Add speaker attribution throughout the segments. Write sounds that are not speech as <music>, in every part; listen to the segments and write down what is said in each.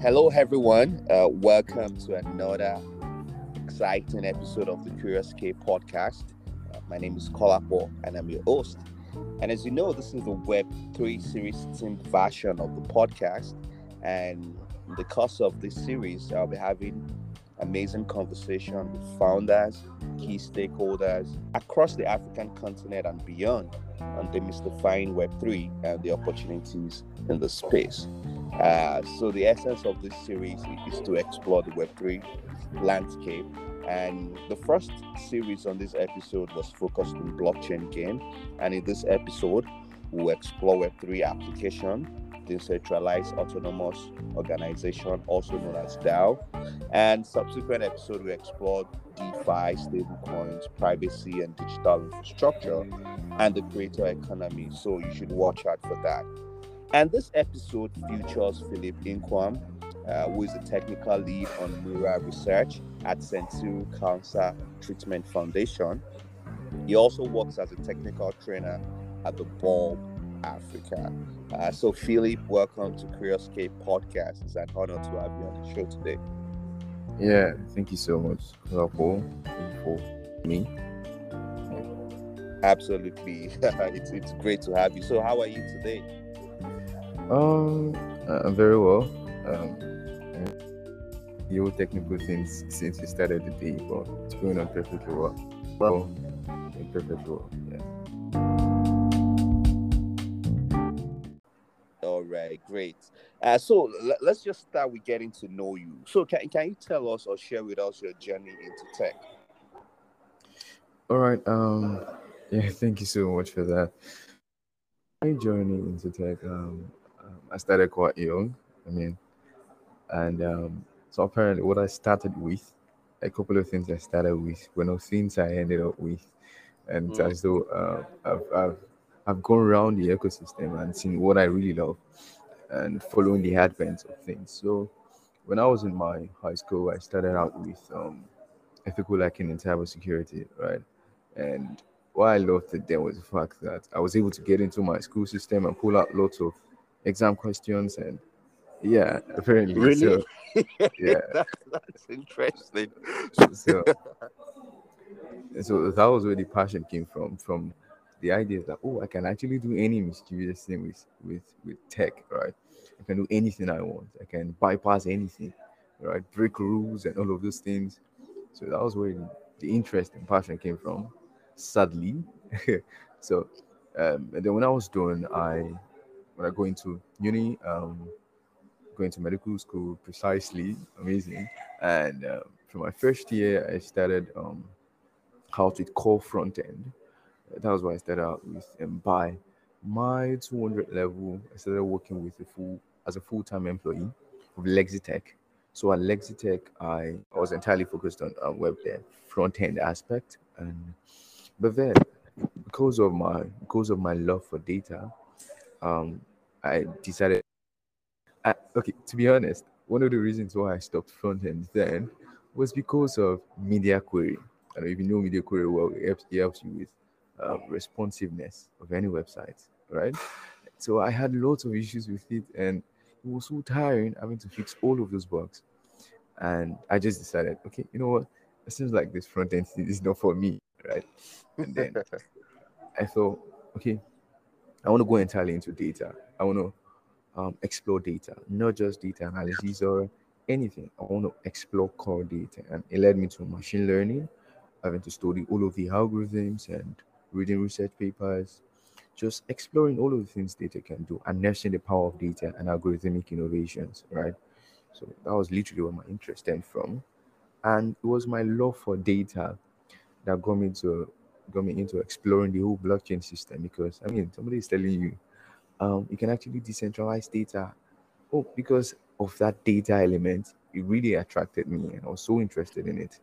Speaker 1: Hello, everyone. Uh, welcome to another exciting episode of the Curious K podcast. Uh, my name is Kolapo, and I'm your host. And as you know, this is the Web3 series themed version of the podcast. And in the course of this series, I'll be having amazing conversation with founders, key stakeholders across the African continent and beyond on demystifying Web3 and the opportunities in the space. Uh, so, the essence of this series is to explore the Web3 landscape. And the first series on this episode was focused on blockchain game. And in this episode, we'll explore Web3 application, decentralized autonomous organization, also known as DAO. And subsequent episode, we explored DeFi, stablecoins, privacy, and digital infrastructure, and the creator economy. So you should watch out for that. And this episode features Philip Inquam, uh, who is the technical lead on neural research at Centurion Cancer Treatment Foundation. He also works as a technical trainer at the Bulb Africa. Uh, so, Philip, welcome to Curioscape Podcast. It's an honor to have you on the show today.
Speaker 2: Yeah, thank you so much, Paul, for me.
Speaker 1: Absolutely, <laughs> it's it's great to have you. So, how are you today?
Speaker 2: Um, I'm very well. Um, your technical things since we started the day, but it's going on perfectly well. Well, perfectly well. Yeah.
Speaker 1: All right, great. Uh, so l- let's just start with getting to know you. So can, can you tell us or share with us your journey into tech?
Speaker 2: All right. Um, <laughs> yeah, thank you so much for that. My journey into tech, um, I started quite young. I mean, and um, so apparently, what I started with, a couple of things I started with, were not things I ended up with, and
Speaker 1: Mm.
Speaker 2: as though uh, I've, I've I've gone around the ecosystem and seen what I really love, and following the advent of things. So, when I was in my high school, I started out with um, ethical hacking and cybersecurity, right? And what I loved it then was the fact that I was able to get into my school system and pull out lots of exam questions and yeah, apparently.
Speaker 1: Really?
Speaker 2: So <laughs> yeah.
Speaker 1: that's, that's interesting.
Speaker 2: so so that was where the passion came from from the idea that oh i can actually do any mysterious thing with with with tech right i can do anything i want i can bypass anything right break rules and all of those things so that was where the, the interest and passion came from sadly <laughs> so um and then when i was done i when i go into uni um going to medical school precisely amazing. And um, for my first year i started um how to core front end. That was why i started out with and by my 200 level i started working with a full as a full-time employee of lexitech. So at lexitech i, I was entirely focused on uh, web dev front end aspect. And but then because of my because of my love for data um i decided I, okay, to be honest, one of the reasons why I stopped front end then was because of media query. I don't know if you know media query well, it helps, it helps you with uh, responsiveness of any website, right? So I had lots of issues with it, and it was so tiring having to fix all of those bugs. And I just decided, okay, you know what? It seems like this front end is not for me, right? And then <laughs> I thought, okay, I want to go entirely into data. I want to um, explore data, not just data analysis or anything. I want to explore core data. And it led me to machine learning, having to study all of the algorithms and reading research papers, just exploring all of the things data can do, harnessing the power of data and algorithmic innovations, right? So that was literally where my interest stemmed from. And it was my love for data that got me to got me into exploring the whole blockchain system because I mean somebody is telling you um, you can actually decentralize data. Oh, because of that data element, it really attracted me, and I was so interested in it.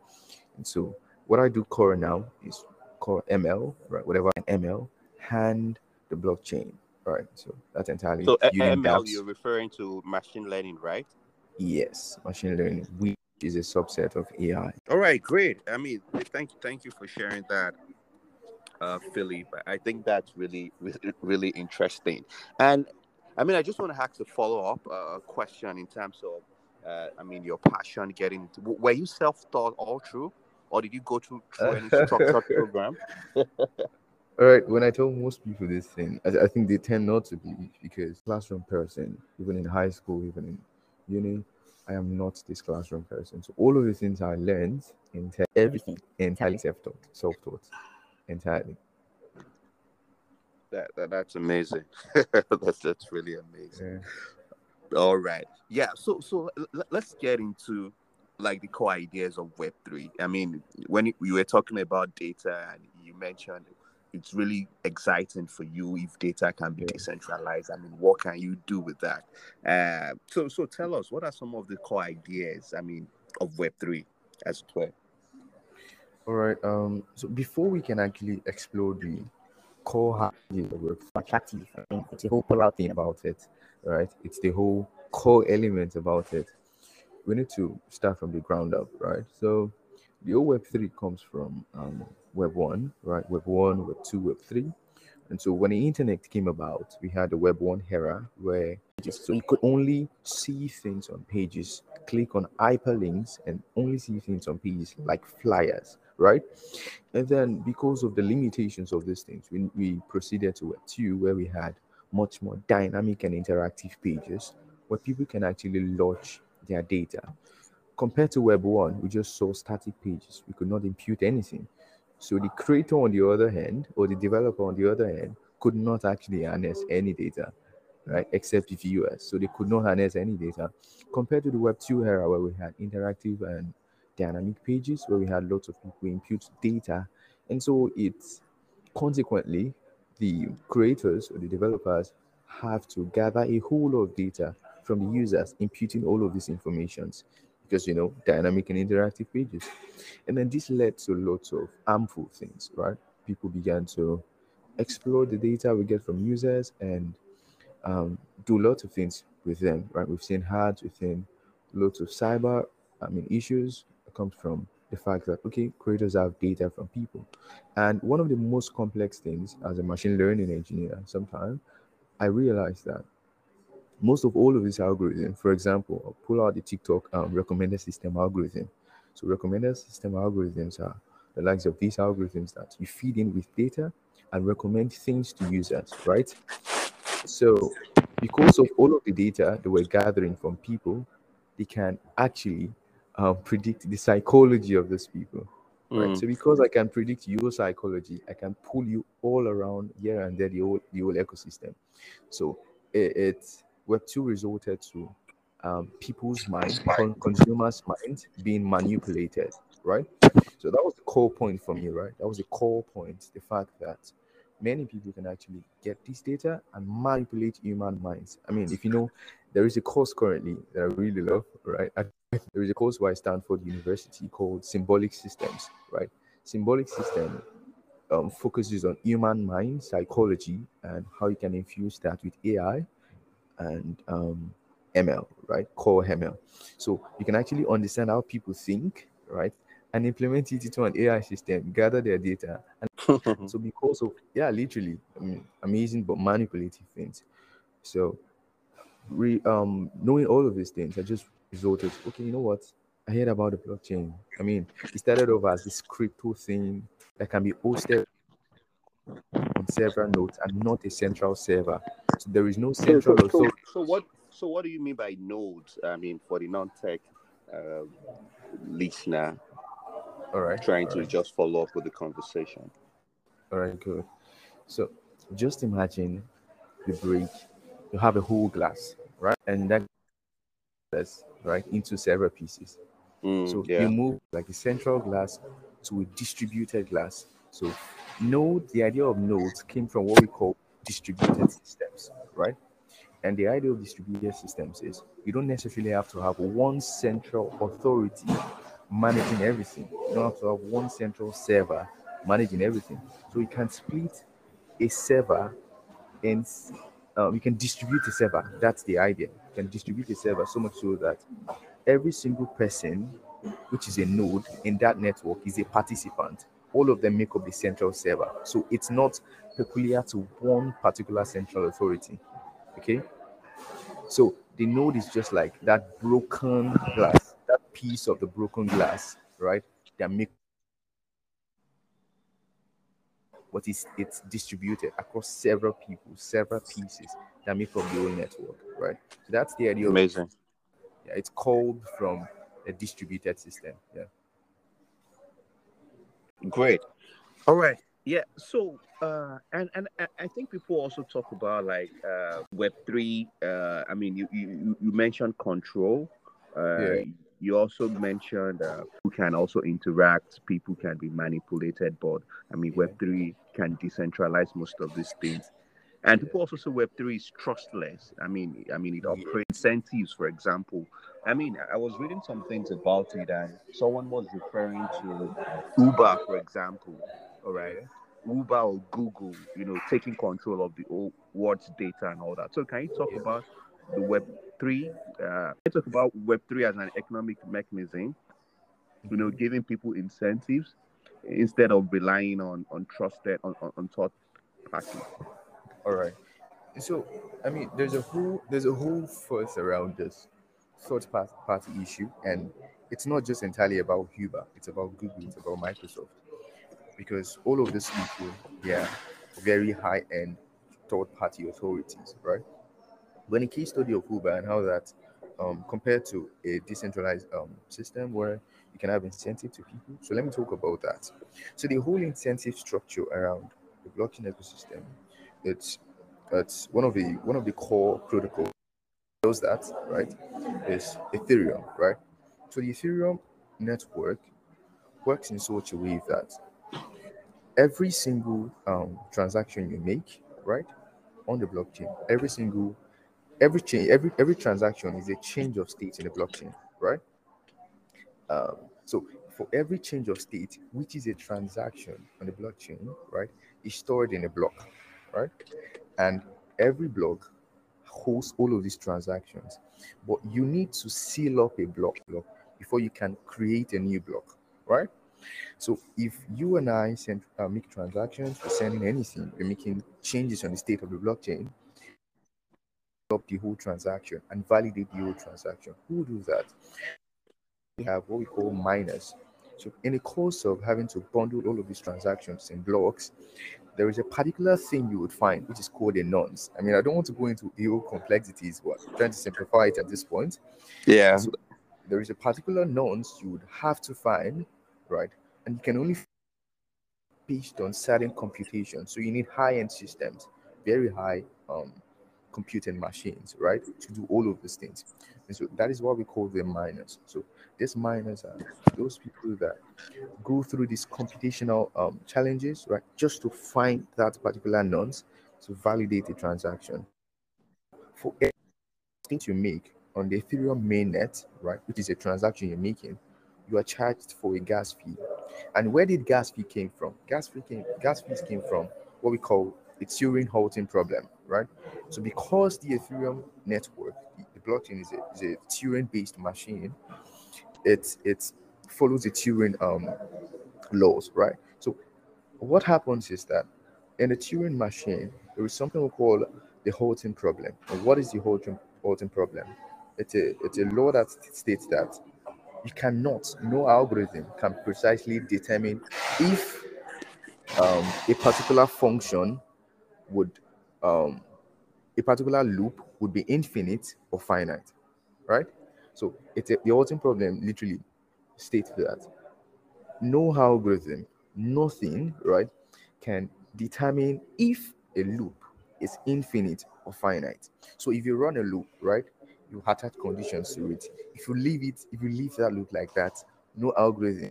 Speaker 2: And so, what I do core now is core ML, right? Whatever an ML, and the blockchain, right? So that's entirely
Speaker 1: So ML,
Speaker 2: dApps.
Speaker 1: you're referring to machine learning, right?
Speaker 2: Yes, machine learning, which is a subset of AI.
Speaker 1: All right, great. I mean, thank you, thank you for sharing that, uh, Philip. I think that's really, really, really interesting. And I mean, I just want to ask a follow up uh, question in terms of uh, I mean, your passion getting into. Were you self-taught all through, or did you go through through any <laughs> structured program?
Speaker 2: All right, when I tell most people this thing, I, I, think they tend not to be because classroom person, even in high school, even in uni, I am not this classroom person. So all of the things I learned, enta- everything entirely self-taught, self-taught, entirely.
Speaker 1: That, that that's amazing. <laughs> that's that's really amazing. Yeah. All right, yeah. So so l- let's get into like the core ideas of Web three. I mean, when you were talking about data and you mentioned it's really exciting for you if data can be yeah. decentralized. I mean, what can you do with that? Uh, so, so tell us what are some of the core ideas? I mean, of Web three as it were.
Speaker 2: All right. Um. So before we can actually explore the core of attractive, I mean, it's the whole polar thing about it, right? It's the whole core element about it. We need to start from the ground up, right? So the old Web three comes from um, Web 1, right? Web 1, Web 2, Web 3. And so when the internet came about, we had the Web 1 era where so you could only see things on pages, click on hyperlinks, and only see things on pages like flyers, right? And then because of the limitations of these things, we, we proceeded to Web 2 where we had much more dynamic and interactive pages where people can actually launch their data. Compared to Web 1, we just saw static pages. We could not impute anything. So the creator on the other hand, or the developer on the other hand, could not actually harness any data, right? Except if US. So they could not harness any data. Compared to the Web 2 era where we had interactive and dynamic pages, where we had lots of people impute data. And so it's consequently the creators or the developers have to gather a whole lot of data from the users, imputing all of these informations because you know dynamic and interactive pages. And then this led to lots of harmful things right? People began to explore the data we get from users and um, do lots of things with them right? We've seen hard we've seen lots of cyber i mean issues comes from the fact that okay creators have data from people and one of the most complex things as a machine learning engineer sometimes i realized that most of all of these algorithms, for example, I'll pull out the TikTok um, recommended system algorithm. So recommended system algorithms are the likes of these algorithms that you feed in with data and recommend things to users, right? So because of all of the data that we're gathering from people, they can actually um, predict the psychology of those people. Right. Mm. So because I can predict your psychology, I can pull you all around here and there, the whole the whole ecosystem. So it, it's Web 2 resulted to um, people's mind, con- consumers' mind being manipulated, right? So that was the core point for me, right? That was the core point, the fact that many people can actually get this data and manipulate human minds. I mean, if you know, there is a course currently that I really love, right? I, there is a course by Stanford University called Symbolic Systems, right? Symbolic System um, focuses on human mind psychology and how you can infuse that with AI and um, ML, right? Core ML. So you can actually understand how people think, right? And implement it into an AI system, gather their data. And <laughs> so because of, yeah, literally, I mean, amazing but manipulative things. So re, um, knowing all of these things, I just resulted, okay, you know what? I heard about the blockchain. I mean, it started off as this crypto thing that can be hosted on several nodes and not a central server. So there is no central.
Speaker 1: So, so, so, what? So what do you mean by nodes? I mean, for the non-tech uh, listener,
Speaker 2: all right,
Speaker 1: trying
Speaker 2: all
Speaker 1: to
Speaker 2: right.
Speaker 1: just follow up with the conversation.
Speaker 2: All right, good. So just imagine the break. You have a whole glass, right, and that glass, right, into several pieces.
Speaker 1: Mm,
Speaker 2: so
Speaker 1: yeah.
Speaker 2: you move like a central glass to a distributed glass. So node, the idea of nodes came from what we call distributed systems, right? And the idea of distributed systems is you don't necessarily have to have one central authority managing everything. You don't have to have one central server managing everything. So you can split a server and uh, you can distribute a server. That's the idea. Can distribute a server so much so that every single person, which is a node in that network, is a participant all of them make up the central server. So it's not peculiar to one particular central authority. Okay. So the node is just like that broken glass, that piece of the broken glass, right? That make but it's it's distributed across several people, several pieces that make up the whole network, right? So that's the idea.
Speaker 1: Amazing.
Speaker 2: Yeah, it's called from a distributed system. Yeah.
Speaker 1: Great. All right. Yeah. So, uh, and and I think people also talk about like uh, Web three. Uh, I mean, you you you mentioned control. Uh, yeah. You also mentioned uh, who can also interact. People can be manipulated, but I mean, Web three can decentralize most of these things. And people also say Web three is trustless. I mean, I mean, it operates incentives, for example. I mean, I was reading some things about it, and someone was referring to Uber, for example. All right, Uber or Google, you know, taking control of the old world's data and all that. So, can you talk yeah. about the Web three? Uh, talk about Web three as an economic mechanism. You know, giving people incentives instead of relying on on trusted on on, on third parties.
Speaker 2: All right. So, I mean, there's a whole there's a whole fuss around this third party issue, and it's not just entirely about Uber. It's about Google. It's about Microsoft, because all of these people, yeah, very high end third party authorities, right? When a case study of Uber and how that um, compared to a decentralized um, system where you can have incentive to people. So let me talk about that. So the whole incentive structure around the blockchain ecosystem it's it's one of the one of the core protocols does that right is ethereum right? So the ethereum network works in such a way that every single um, transaction you make right on the blockchain every single every change every every transaction is a change of state in the blockchain right? Um, so for every change of state which is a transaction on the blockchain right is stored in a block right? And every block hosts all of these transactions, but you need to seal up a block, block before you can create a new block, right? So if you and I send uh, make transactions, we're sending anything, we're making changes on the state of the blockchain, up the whole transaction and validate the whole transaction. Who do that? We have what we call miners. So in the course of having to bundle all of these transactions in blocks, there is a particular thing you would find which is called a nonce. I mean, I don't want to go into whole complexities, but I'm trying to simplify it at this point.
Speaker 1: Yeah.
Speaker 2: So there is a particular nonce you would have to find, right? And you can only based on certain computations. So you need high-end systems, very high um, computing machines, right, to do all of these things. And so that is what we call the miners. So these miners are those people that go through these computational um, challenges, right, just to find that particular nonce to validate the transaction. For everything you make on the Ethereum mainnet, right, which is a transaction you're making, you are charged for a gas fee. And where did gas fee came from? Gas fee came gas fees came from what we call the Turing halting problem, right? So because the Ethereum network, the, the blockchain is a, is a Turing-based machine, it it follows the Turing um, laws, right? So what happens is that in the Turing machine, there is something we call the halting problem. And what is the halting, halting problem? It's a it's a law that states that you cannot, no algorithm can precisely determine if um, a particular function would um, a particular loop would be infinite or finite, right? So it's a, the halting problem literally states that no algorithm, nothing, right, can determine if a loop is infinite or finite. So if you run a loop, right, you attach conditions to it. If you leave it, if you leave that loop like that, no algorithm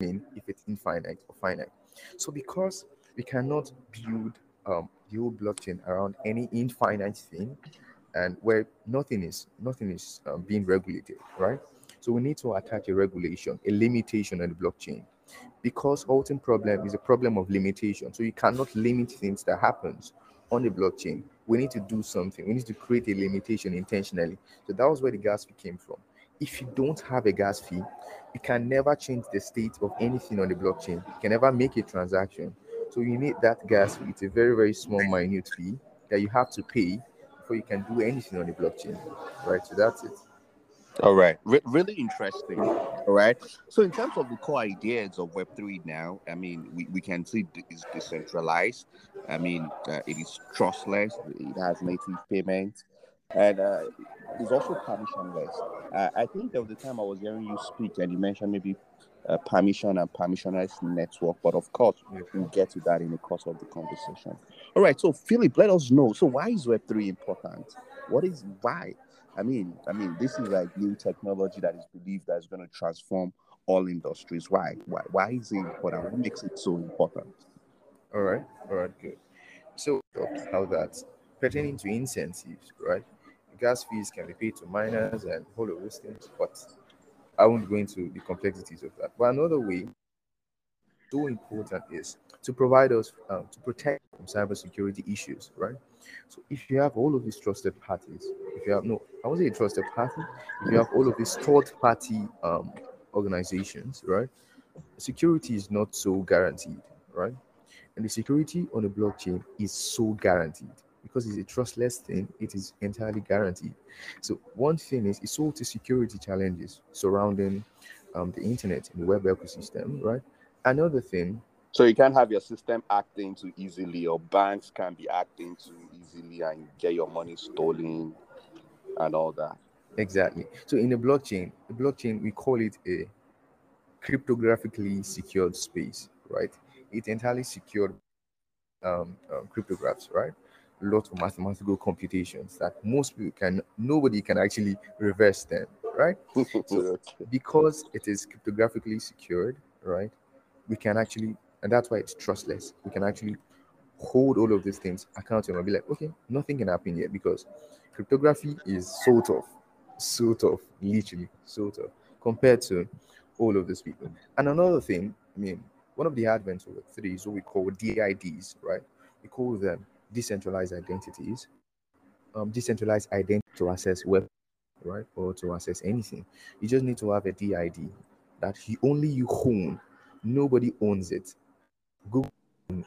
Speaker 2: mean if it's infinite or finite. So because we cannot build um, the blockchain around any infinite thing, and where nothing is nothing is um, being regulated, right? So we need to attach a regulation, a limitation on the blockchain, because halting problem is a problem of limitation. So you cannot limit things that happens on the blockchain. We need to do something. We need to create a limitation intentionally. So that was where the gas fee came from. If you don't have a gas fee, you can never change the state of anything on the blockchain. You can never make a transaction. So you need that gas fee. It's a very, very small, minute fee that you have to pay before you can do anything on the blockchain, right? So that's it.
Speaker 1: All right, Re- really interesting. All right. So, in terms of the core ideas of Web three now, I mean, we, we can see it's decentralized. I mean, uh, it is trustless. It has native payments, and uh, it's also permissionless. Uh, I think there was the time I was hearing you speak, and you mentioned maybe uh, permission and permissionless network. But of course, we'll get to that in the course of the conversation. All right. So, Philip, let us know. So, why is Web three important? What is why? I mean, I mean, this is like new technology that is believed that is going to transform all industries. Why? Why? Why is it important? What makes it so important?
Speaker 2: All right. All right. Good. So, how that pertaining to incentives, right? Gas fees can be paid to miners and all of those things, but I won't go into the complexities of that. But another way, so important is to provide us um, to protect from cybersecurity issues, right? So if you have all of these trusted parties, if you have no, I say a trusted party, if you have all of these third party um, organizations, right? Security is not so guaranteed, right? And the security on the blockchain is so guaranteed because it's a trustless thing, it is entirely guaranteed. So one thing is it's all the security challenges surrounding um, the internet and the web ecosystem, right? Another thing
Speaker 1: so you can't have your system acting too easily, or banks can be acting too easily and get your money stolen and all that.
Speaker 2: Exactly. So in the blockchain, the blockchain we call it a cryptographically secured space, right? It entirely secured um, um, cryptographs, right? Lot of mathematical computations that most people can, nobody can actually reverse them, right? <laughs> so because it is cryptographically secured, right? We can actually and that's why it's trustless. We can actually hold all of these things accountable and be like, okay, nothing can happen yet because cryptography is so tough, so tough, literally so tough compared to all of these people. And another thing, I mean, one of the advents of Web3 is what we call DIDs, right? We call them decentralized identities, um, decentralized identity to access web, right, or to access anything. You just need to have a DID that you only you own. Nobody owns it. Google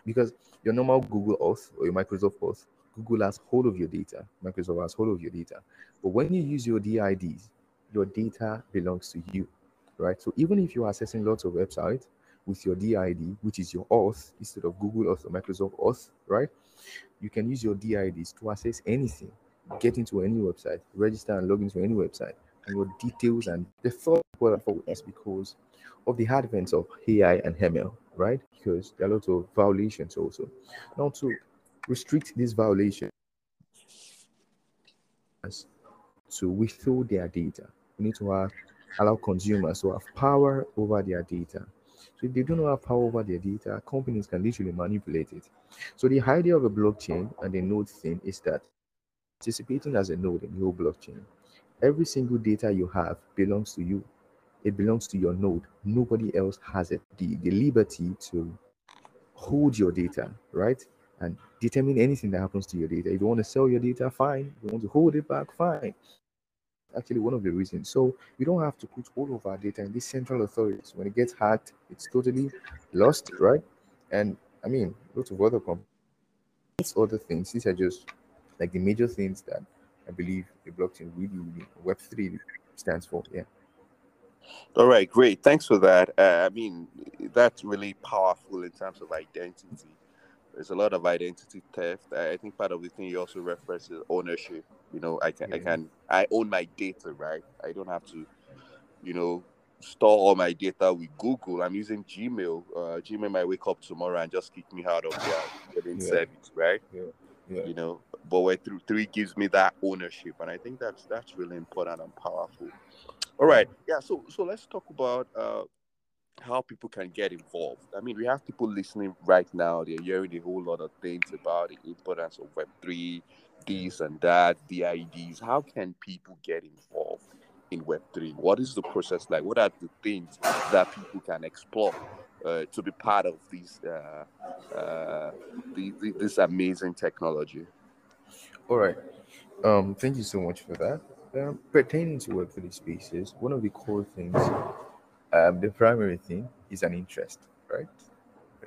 Speaker 2: because your normal Google Earth or your Microsoft Earth, Google has hold of your data, Microsoft has hold of your data. But when you use your DIDs, your data belongs to you, right? So even if you're accessing lots of websites with your DID, which is your Earth instead of Google Earth or Microsoft Earth, right? You can use your DIDs to access anything, get into any website, register and log into any website, and your details and the thought for us because of the advent of AI and ML, right? Because there are a lot of violations also. Now to restrict these violations to withhold their data, we need to have, allow consumers to have power over their data. So if they do not have power over their data, companies can literally manipulate it. So the idea of a blockchain and the node thing is that participating as a node in your blockchain, every single data you have belongs to you it belongs to your node. Nobody else has it. The, the liberty to hold your data, right? And determine anything that happens to your data. If you want to sell your data, fine. If you want to hold it back, fine. Actually, one of the reasons. So we don't have to put all of our data in these central authorities. When it gets hacked, it's totally lost, right? And I mean, lots of other companies, other things. These are just like the major things that I believe the blockchain really, really Web3 stands for. Yeah.
Speaker 1: All right, great. Thanks for that. Uh, I mean, that's really powerful in terms of identity. There's a lot of identity theft. I think part of the thing you also reference is ownership. You know, I can, yeah. I can, I own my data, right? I don't have to, you know, store all my data with Google. I'm using Gmail. Uh, Gmail might wake up tomorrow and just kick me out of their <laughs> yeah. service, right? Yeah. Yeah. You know, but Web through three gives me that ownership, and I think that's that's really important and powerful. All right. Yeah. So so let's talk about uh, how people can get involved. I mean, we have people listening right now. They're hearing a whole lot of things about the importance of Web three, this and that, the IDs. How can people get involved in Web three? What is the process like? What are the things that people can explore uh, to be part of these uh, uh, this amazing technology?
Speaker 2: All right. Um, thank you so much for that. Um, pertaining to Web3 spaces, one of the core things, um, the primary thing is an interest, right?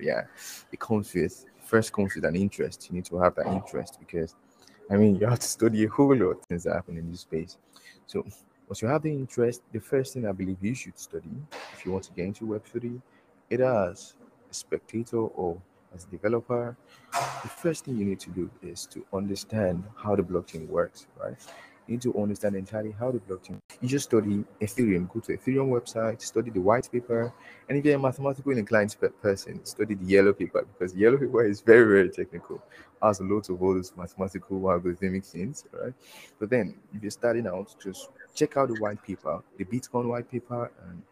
Speaker 2: Yeah, it comes with first comes with an interest. You need to have that interest because I mean, you have to study a whole lot of things that happen in this space. So, once you have the interest, the first thing I believe you should study if you want to get into Web3, either as a spectator or as a developer, the first thing you need to do is to understand how the blockchain works, right? You need to understand entirely how the blockchain. You just study Ethereum, go to Ethereum website, study the white paper, and if you're a mathematical inclined person, study the yellow paper because yellow paper is very, very technical. Has a lot of all those mathematical algorithmic things, right? But then if you're starting out, just check out the white paper, the Bitcoin white paper and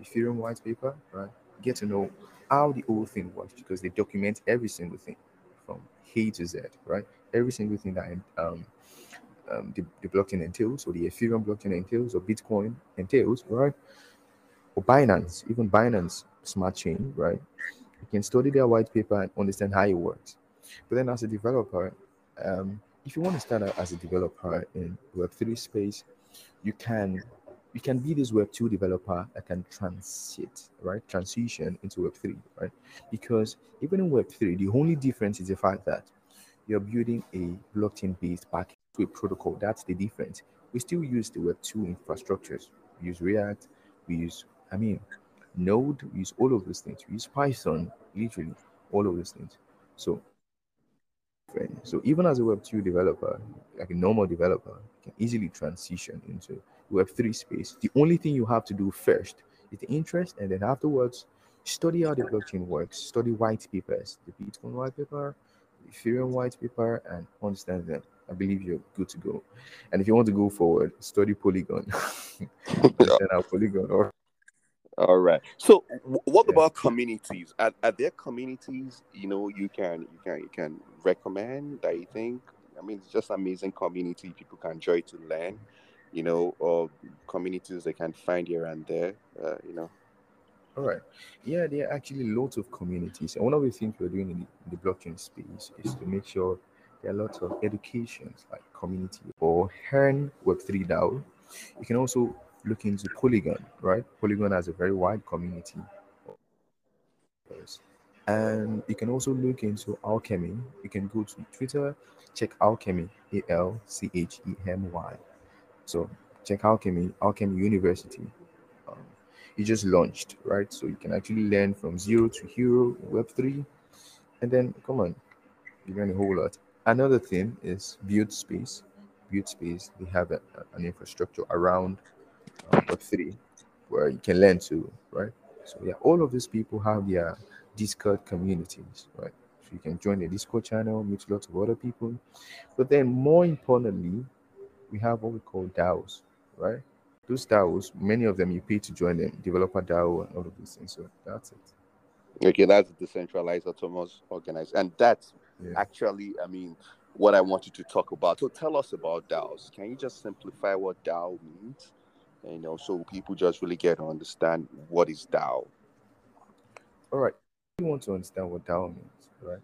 Speaker 2: Ethereum white paper, right? Get to know how the whole thing works because they document every single thing from A to Z, right? Every single thing that um, um, the, the blockchain entails, or the Ethereum blockchain entails, or Bitcoin entails, right? Or Binance, even Binance Smart Chain, right? You can study their white paper and understand how it works. But then, as a developer, um, if you want to start out as a developer in Web3 space, you can you can be this web 2 developer that can transit right transition into web 3 right because even in web 3 the only difference is the fact that you're building a blockchain based backend protocol that's the difference we still use the web 2 infrastructures we use react we use i mean node we use all of those things we use python literally all of those things so so even as a web 2 developer like a normal developer you can easily transition into Web3 space. The only thing you have to do first is the interest, and then afterwards, study how the blockchain works, study white papers, the Bitcoin white paper, the Ethereum white paper, and understand them. I believe you're good to go. And if you want to go forward, study Polygon. <laughs> how Polygon or
Speaker 1: all right. So, what yeah. about communities? Are, are there communities you know you can you can you can recommend that you think? I mean, it's just amazing community people can join to learn you know, or communities they can find here and there, uh, you know.
Speaker 2: All right. Yeah, there are actually lots of communities. And one of the things we're doing in the, blockchain space is to make sure there are lots of educations like community or Learn Web3 DAO. You can also look into Polygon, right? Polygon has a very wide community. And you can also look into Alchemy. You can go to Twitter, check Alchemy, A L C H E M Y. So check Alchemy, Alchemy University. Um, it just launched, right? So you can actually learn from zero to hero, Web3. And then, come on, you learn a whole lot. Another thing is Build Space. Build Space, they have a, an infrastructure around uh, Web3 where you can learn to, right? So, yeah, all of these people have their Discord communities, right? So you can join the Discord channel, meet lots of other people. But then, more importantly, we have what we call DAOs, right? Those DAOs, many of them you pay to join them, developer DAO and all of these things. So that's it.
Speaker 1: Okay, that's decentralized autonomous organized, and that's yeah. actually, I mean, what I wanted to talk about. So tell us about DAOs. Can you just simplify what DAO means? You know, so people just really get to understand what is DAO.
Speaker 2: All right. You want to understand what DAO means, right?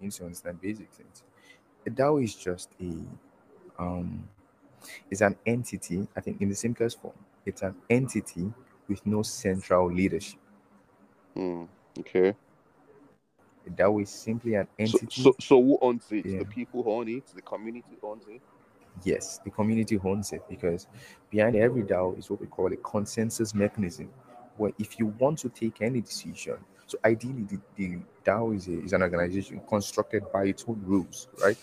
Speaker 2: You need to understand basic things. A DAO is just a um is an entity, I think in the simplest form, it's an entity with no central leadership.
Speaker 1: Mm, okay.
Speaker 2: That was simply an entity.
Speaker 1: So, so, so who owns it? Yeah. The people who own it? The community owns it?
Speaker 2: Yes, the community owns it because behind every DAO is what we call a consensus mechanism, where if you want to take any decision, so ideally the, the DAO is, a, is an organization constructed by its own rules, right?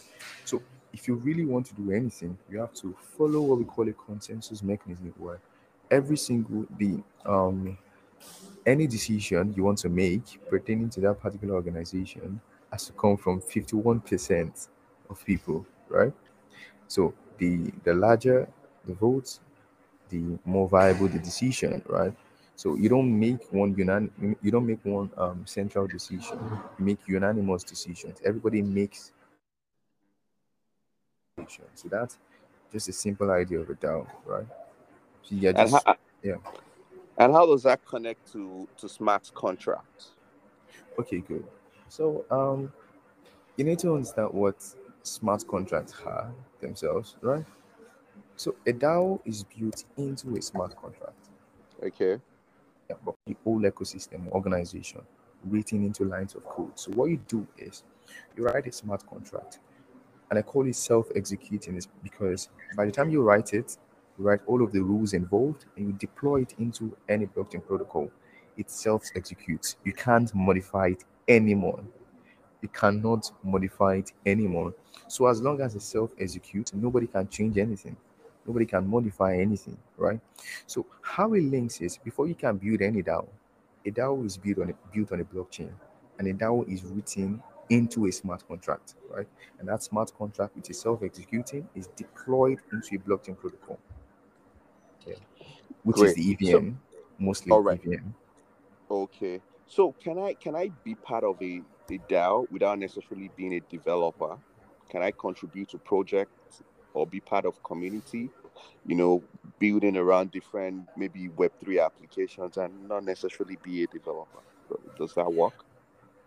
Speaker 2: So if you really want to do anything, you have to follow what we call a consensus mechanism, where every single the um any decision you want to make pertaining to that particular organization has to come from 51% of people, right? So the the larger the votes, the more viable the decision, right? So you don't make one unan you don't make one um, central decision. You make unanimous decisions. Everybody makes decisions. so that's just a simple idea of a DAO, right? So yeah, just, yeah.
Speaker 1: And how does that connect to to smart contracts?
Speaker 2: Okay, good. So um, you need to understand what smart contracts are themselves, right? So a DAO is built into a smart contract.
Speaker 1: Okay.
Speaker 2: Yeah, but the whole ecosystem organization written into lines of code. So what you do is you write a smart contract And I call it self-executing is because by the time you write it, write all of the rules involved and you deploy it into any blockchain protocol, it self-executes. You can't modify it anymore. You cannot modify it anymore. So as long as it self-executes, nobody can change anything. Nobody can modify anything, right? So how it links is before you can build any DAO, a DAO is built on a, built on a blockchain, and a DAO is written into a smart contract, right? And that smart contract, which is self-executing, is deployed into a blockchain protocol, which
Speaker 1: Great.
Speaker 2: is the EVM,
Speaker 1: So-
Speaker 2: mostly
Speaker 1: All right.
Speaker 2: EVM.
Speaker 1: Okay. So can I can I be part of a, a DAO without necessarily being a developer? Can I contribute to projects or be part of community? You know, building around different maybe Web three applications and not necessarily be a developer. Does that work?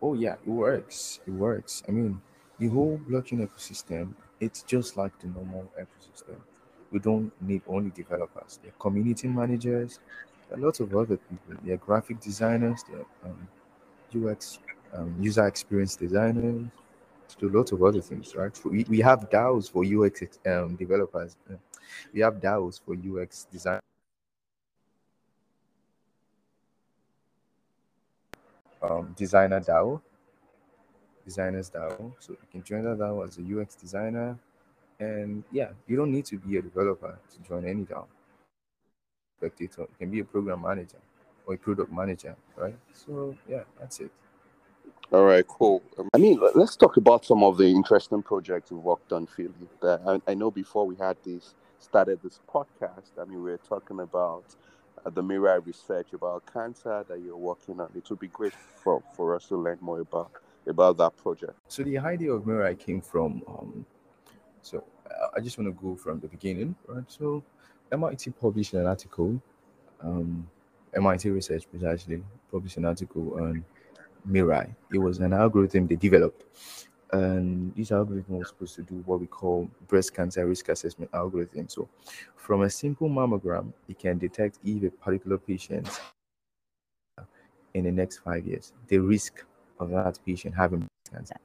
Speaker 2: Oh yeah, it works. It works. I mean, the whole blockchain ecosystem, it's just like the normal ecosystem. We don't need only developers. There are community managers, there are lots of other people. There are graphic designers, there are um, UX, um, user experience designers, to lots of other things, right? We, we have DAOs for UX um, developers. uh, We have DAOs for UX design. Um, designer DAO, designers DAO. So you can join that DAO as a UX designer. And yeah, you don't need to be a developer to join any DAO. Spectator, you can be a program manager or a product manager, right? So yeah, that's it.
Speaker 1: All right, cool. I mean, let- let's talk about some of the interesting projects you've worked on, Philly. That I, I know before we had this started this podcast. I mean, we were talking about uh, the Mirai research about cancer that you're working on. It would be great for, for us to learn more about about that project.
Speaker 2: So the idea of Mirai came from. Um, so uh, I just want to go from the beginning, right? So MIT published an article. Um, MIT Research precisely published an article on Mirai. It was an algorithm they developed, and this algorithm was supposed to do what we call breast cancer risk assessment algorithm. So, from a simple mammogram, it can detect if a particular patient in the next five years, the risk of that patient having breast cancer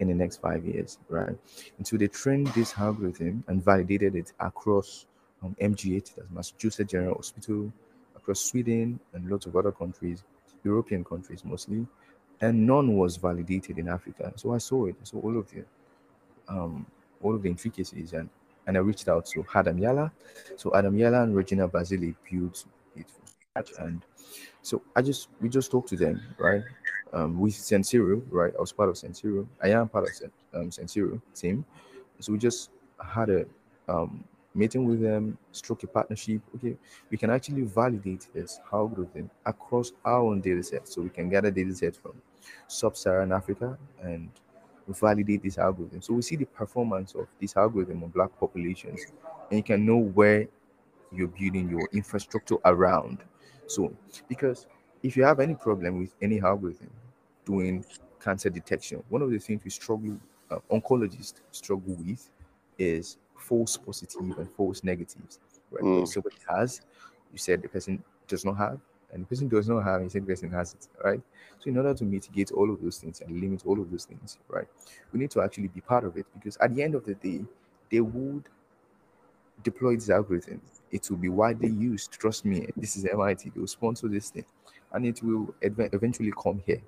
Speaker 2: in the next five years, right? And so they trained this algorithm and validated it across um, MGH, that's Massachusetts General Hospital, across Sweden and lots of other countries, European countries mostly, and none was validated in Africa. So I saw it, I saw all of the um, all of the intricacies, and and I reached out to Adam Yala. So Adam Yala and Regina Barzilay built it and so I just we just talked to them, right? Um, with Sensiro, right? I was part of Sensiro. I am part of Sen- um, team. So we just had a um, meeting with them, struck a partnership. Okay, we can actually validate this algorithm across our own data set. So we can gather data set from sub-Saharan Africa and validate this algorithm. So we see the performance of this algorithm on black populations, and you can know where you're building your infrastructure around. So because if you have any problem with any algorithm doing cancer detection, one of the things we struggle, uh, oncologists struggle with, is false positive and false negatives. Right?
Speaker 1: Mm.
Speaker 2: Somebody has, you said the person does not have, and the person does not have, you said the person has it, right? So in order to mitigate all of those things and limit all of those things, right, we need to actually be part of it because at the end of the day, they would deploy this algorithm. It will be widely used. Trust me, this is MIT. They will sponsor this thing, and it will ev- eventually come here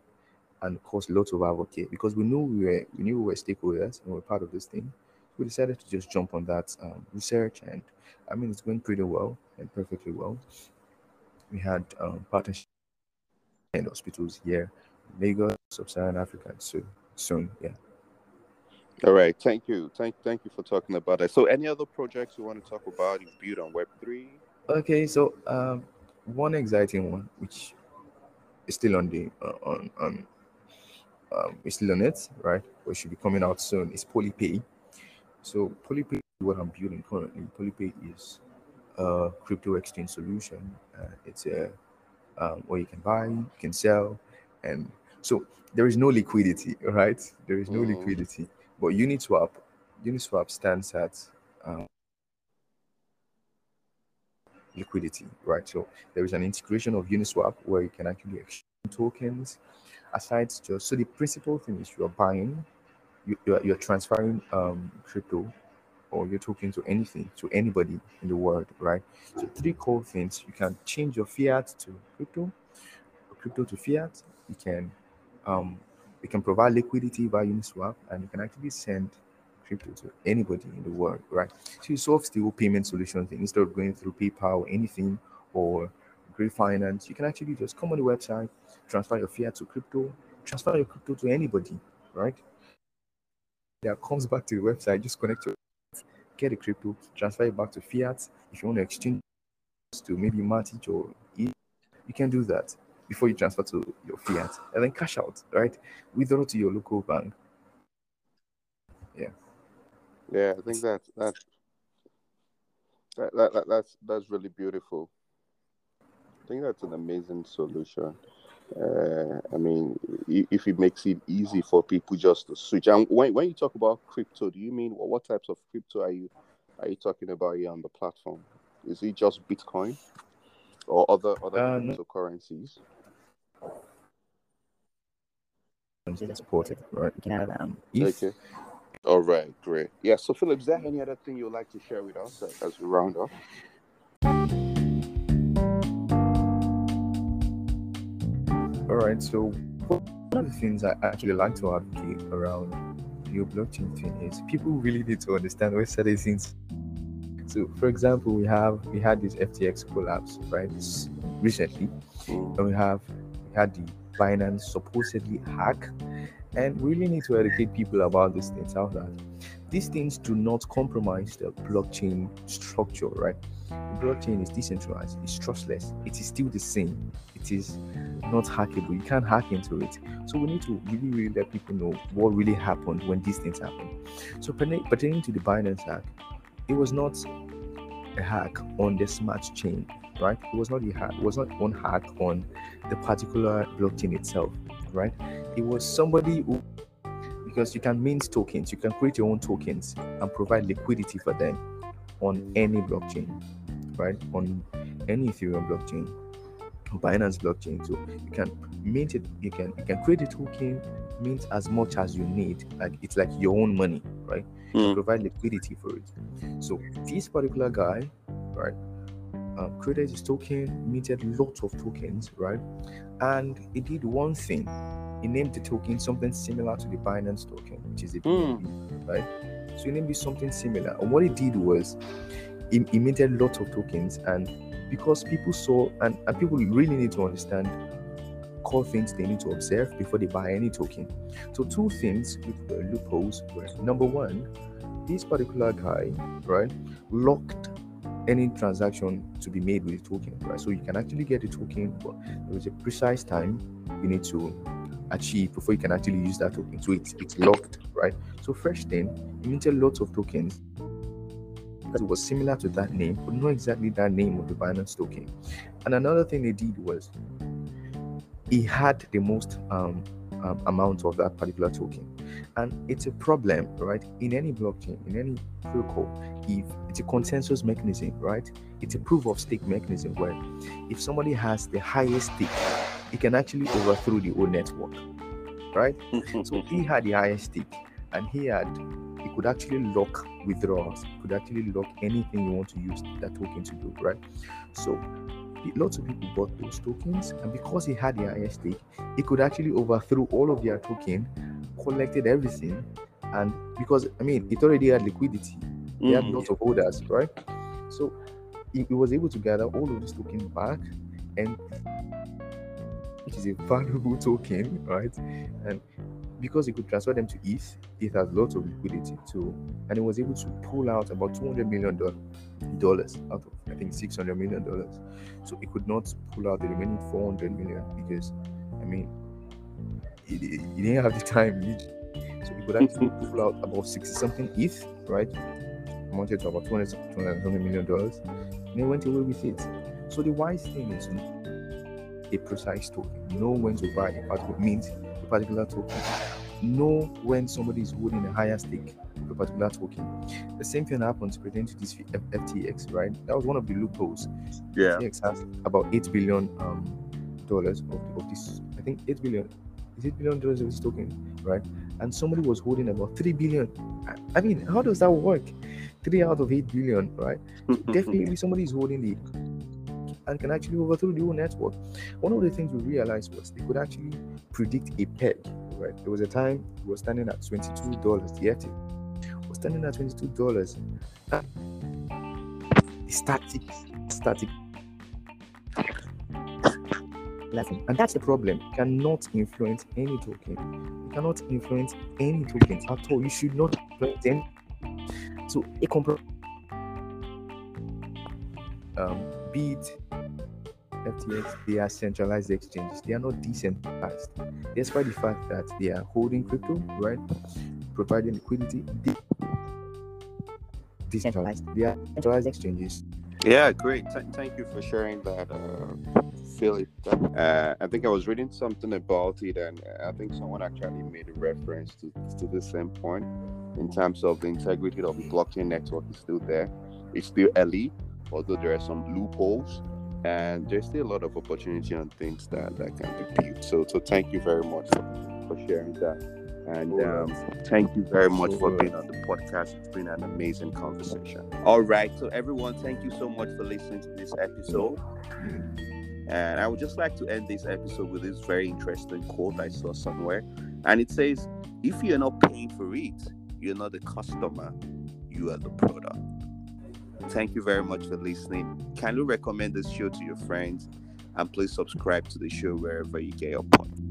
Speaker 2: and cause lots of here because we knew we were we knew we were stakeholders and we were part of this thing. We decided to just jump on that um, research, and I mean it's going pretty well and perfectly well. We had um, partnership and hospitals here, Lagos, Sub-Saharan Africa, so soon, yeah.
Speaker 1: All right, thank you, thank thank you for talking about that. So, any other projects you want to talk about? You build on Web three.
Speaker 2: Okay, so um, one exciting one, which is still on the uh, on on um, it's still on it, right? But should be coming out soon. It's Polypay. So Polypay is what I'm building currently. Polypay is a crypto exchange solution. Uh, it's a um, where you can buy, you can sell, and so there is no liquidity, right? There is no
Speaker 1: Mhm.
Speaker 2: liquidity, but Uniswap, Uniswap stands at um, liquidity, right? So there is an integration of Uniswap where you can actually exchange tokens. Aside just so the principal thing is you're buying, you, you're, you're transferring um, crypto or you're talking to anything to anybody in the world, right? So three core things: you can change your fiat to crypto, crypto to fiat. You can um, you can provide liquidity via Uniswap, and you can actually send crypto to anybody in the world, right? So it solves the whole payment solution thing instead of going through PayPal or anything or Great Finance. You can actually just come on the website, transfer your fiat to crypto, transfer your crypto to anybody, right? That comes back to the website, just connect your get a crypto, transfer it back to fiat. If you want to exchange to maybe Matic or E, you can do that before you transfer to your fiat and then cash out, right? Withdraw to your local bank. Yeah.
Speaker 1: Yeah, I think that that, that, that that's that's really beautiful. I think that's an amazing solution. Uh, I mean, if it makes it easy for people just to switch. And when, when you talk about crypto, do you mean what, what types of crypto are you are you talking about here on the platform? Is it just Bitcoin or other other uh, cryptocurrencies?
Speaker 2: Supported, right?
Speaker 1: You can have um, okay. All right, great. Yeah. So, Philip, is there any other thing you'd like to share with us as we round off?
Speaker 2: Right. So one of the things I actually like to advocate around the blockchain thing is people really need to understand where certain things. So, for example, we have we had this FTX collapse right recently, and we have we had the Binance supposedly hack, and we really need to educate people about these things. How that these things do not compromise the blockchain structure, right? The blockchain is decentralized, it's trustless, it is still the same, it is not hackable, you can't hack into it. So we need to really, really let people know what really happened when these things happen. So pertaining to the Binance hack, it was not a hack on the smart chain, right? It was not a hack, it was not one hack on the particular blockchain itself, right? It was somebody who because you can mint tokens, you can create your own tokens and provide liquidity for them on any blockchain, right? On any Ethereum blockchain, Binance blockchain. So you can mint it, you can you can create a token, mint as much as you need. Like it's like your own money, right? Mm. provide liquidity for it. So this particular guy, right, um, created his token, minted lots of tokens, right? And he did one thing. He named the token something similar to the Binance token, which is a BNB, mm. right? So he named it something similar. And what he did was minted lots of tokens, and because people saw and, and people really need to understand core things they need to observe before they buy any token. So two things with loopholes were number one, this particular guy, right, locked any transaction to be made with the token, right? So you can actually get the token, but there is a precise time you need to achieve before you can actually use that token. So it's it's locked, right? So first thing, you minted lots of tokens it was similar to that name, but not exactly that name of the Binance token. And another thing they did was he had the most um, um, amount of that particular token. And it's a problem, right? In any blockchain, in any protocol, if it's a consensus mechanism, right? It's a proof of stake mechanism where if somebody has the highest stake, he can actually overthrow the whole network, right? <laughs> so he had the highest stake and he had he could actually lock withdrawals, could actually lock anything you want to use that token to do, right? So lots of people bought those tokens, and because he had the highest stake, he could actually overthrow all of their token, collected everything, and because I mean, it already had liquidity, he mm. had lots of orders, right? So he, he was able to gather all of this token back, and which is a valuable <laughs> token, right? And because he could transfer them to ETH, ETH has lots of liquidity too, and he was able to pull out about 200 million dollars out of I think 600 million dollars. So he could not pull out the remaining 400 million because, I mean, he, he didn't have the time. <laughs> So he could actually <laughs> pull out about 60 something ETH, right? Amounted to about 200, 200 million dollars, and he went away with it. So the wise thing is a precise token. Know when to buy a particular means a particular token know when somebody is holding a higher stake of a particular token. The same thing happens pertaining to this FTX, right? That was one of the loopholes.
Speaker 1: Yeah.
Speaker 2: FTX has about eight billion um, dollars of, of this. I think eight billion. Is eight billion dollars of this token, right? and somebody was holding about 3 billion. I, mean, how does that work? 3 out of 8 billion, right? <laughs> Definitely somebody is holding the and can actually overthrow the whole network. One of the things we realized was they could actually predict a peg, right? There was a time it was standing at $22, the FT was standing at $22. static, static level. And that's the problem. You cannot influence any token. You cannot influence any token at all. You should not influence any. So a compromise um, be it FTX, they are centralized exchanges. They are not decentralized. Despite the fact that they are holding crypto, right, providing liquidity, they decentralized. They are centralized exchanges.
Speaker 1: Yeah, great. Th- thank you for sharing that, uh, Philip. Uh, I think I was reading something about it, and I think someone actually made a reference to, to the same point in terms of the integrity of the blockchain network is still there. It's still early, although there are some loopholes and there's still a lot of opportunity on things that, that can be built. So so thank you very much for, for sharing that. And um, thank you very much for being on the podcast. It's been an amazing conversation. All right. So, everyone, thank you so much for listening to this episode. And I would just like to end this episode with this very interesting quote I saw somewhere. And it says, If you're not paying for it, you're not the customer, you are the product. Thank you very much for listening. Kindly recommend this show to your friends and please subscribe to the show wherever you get your podcast.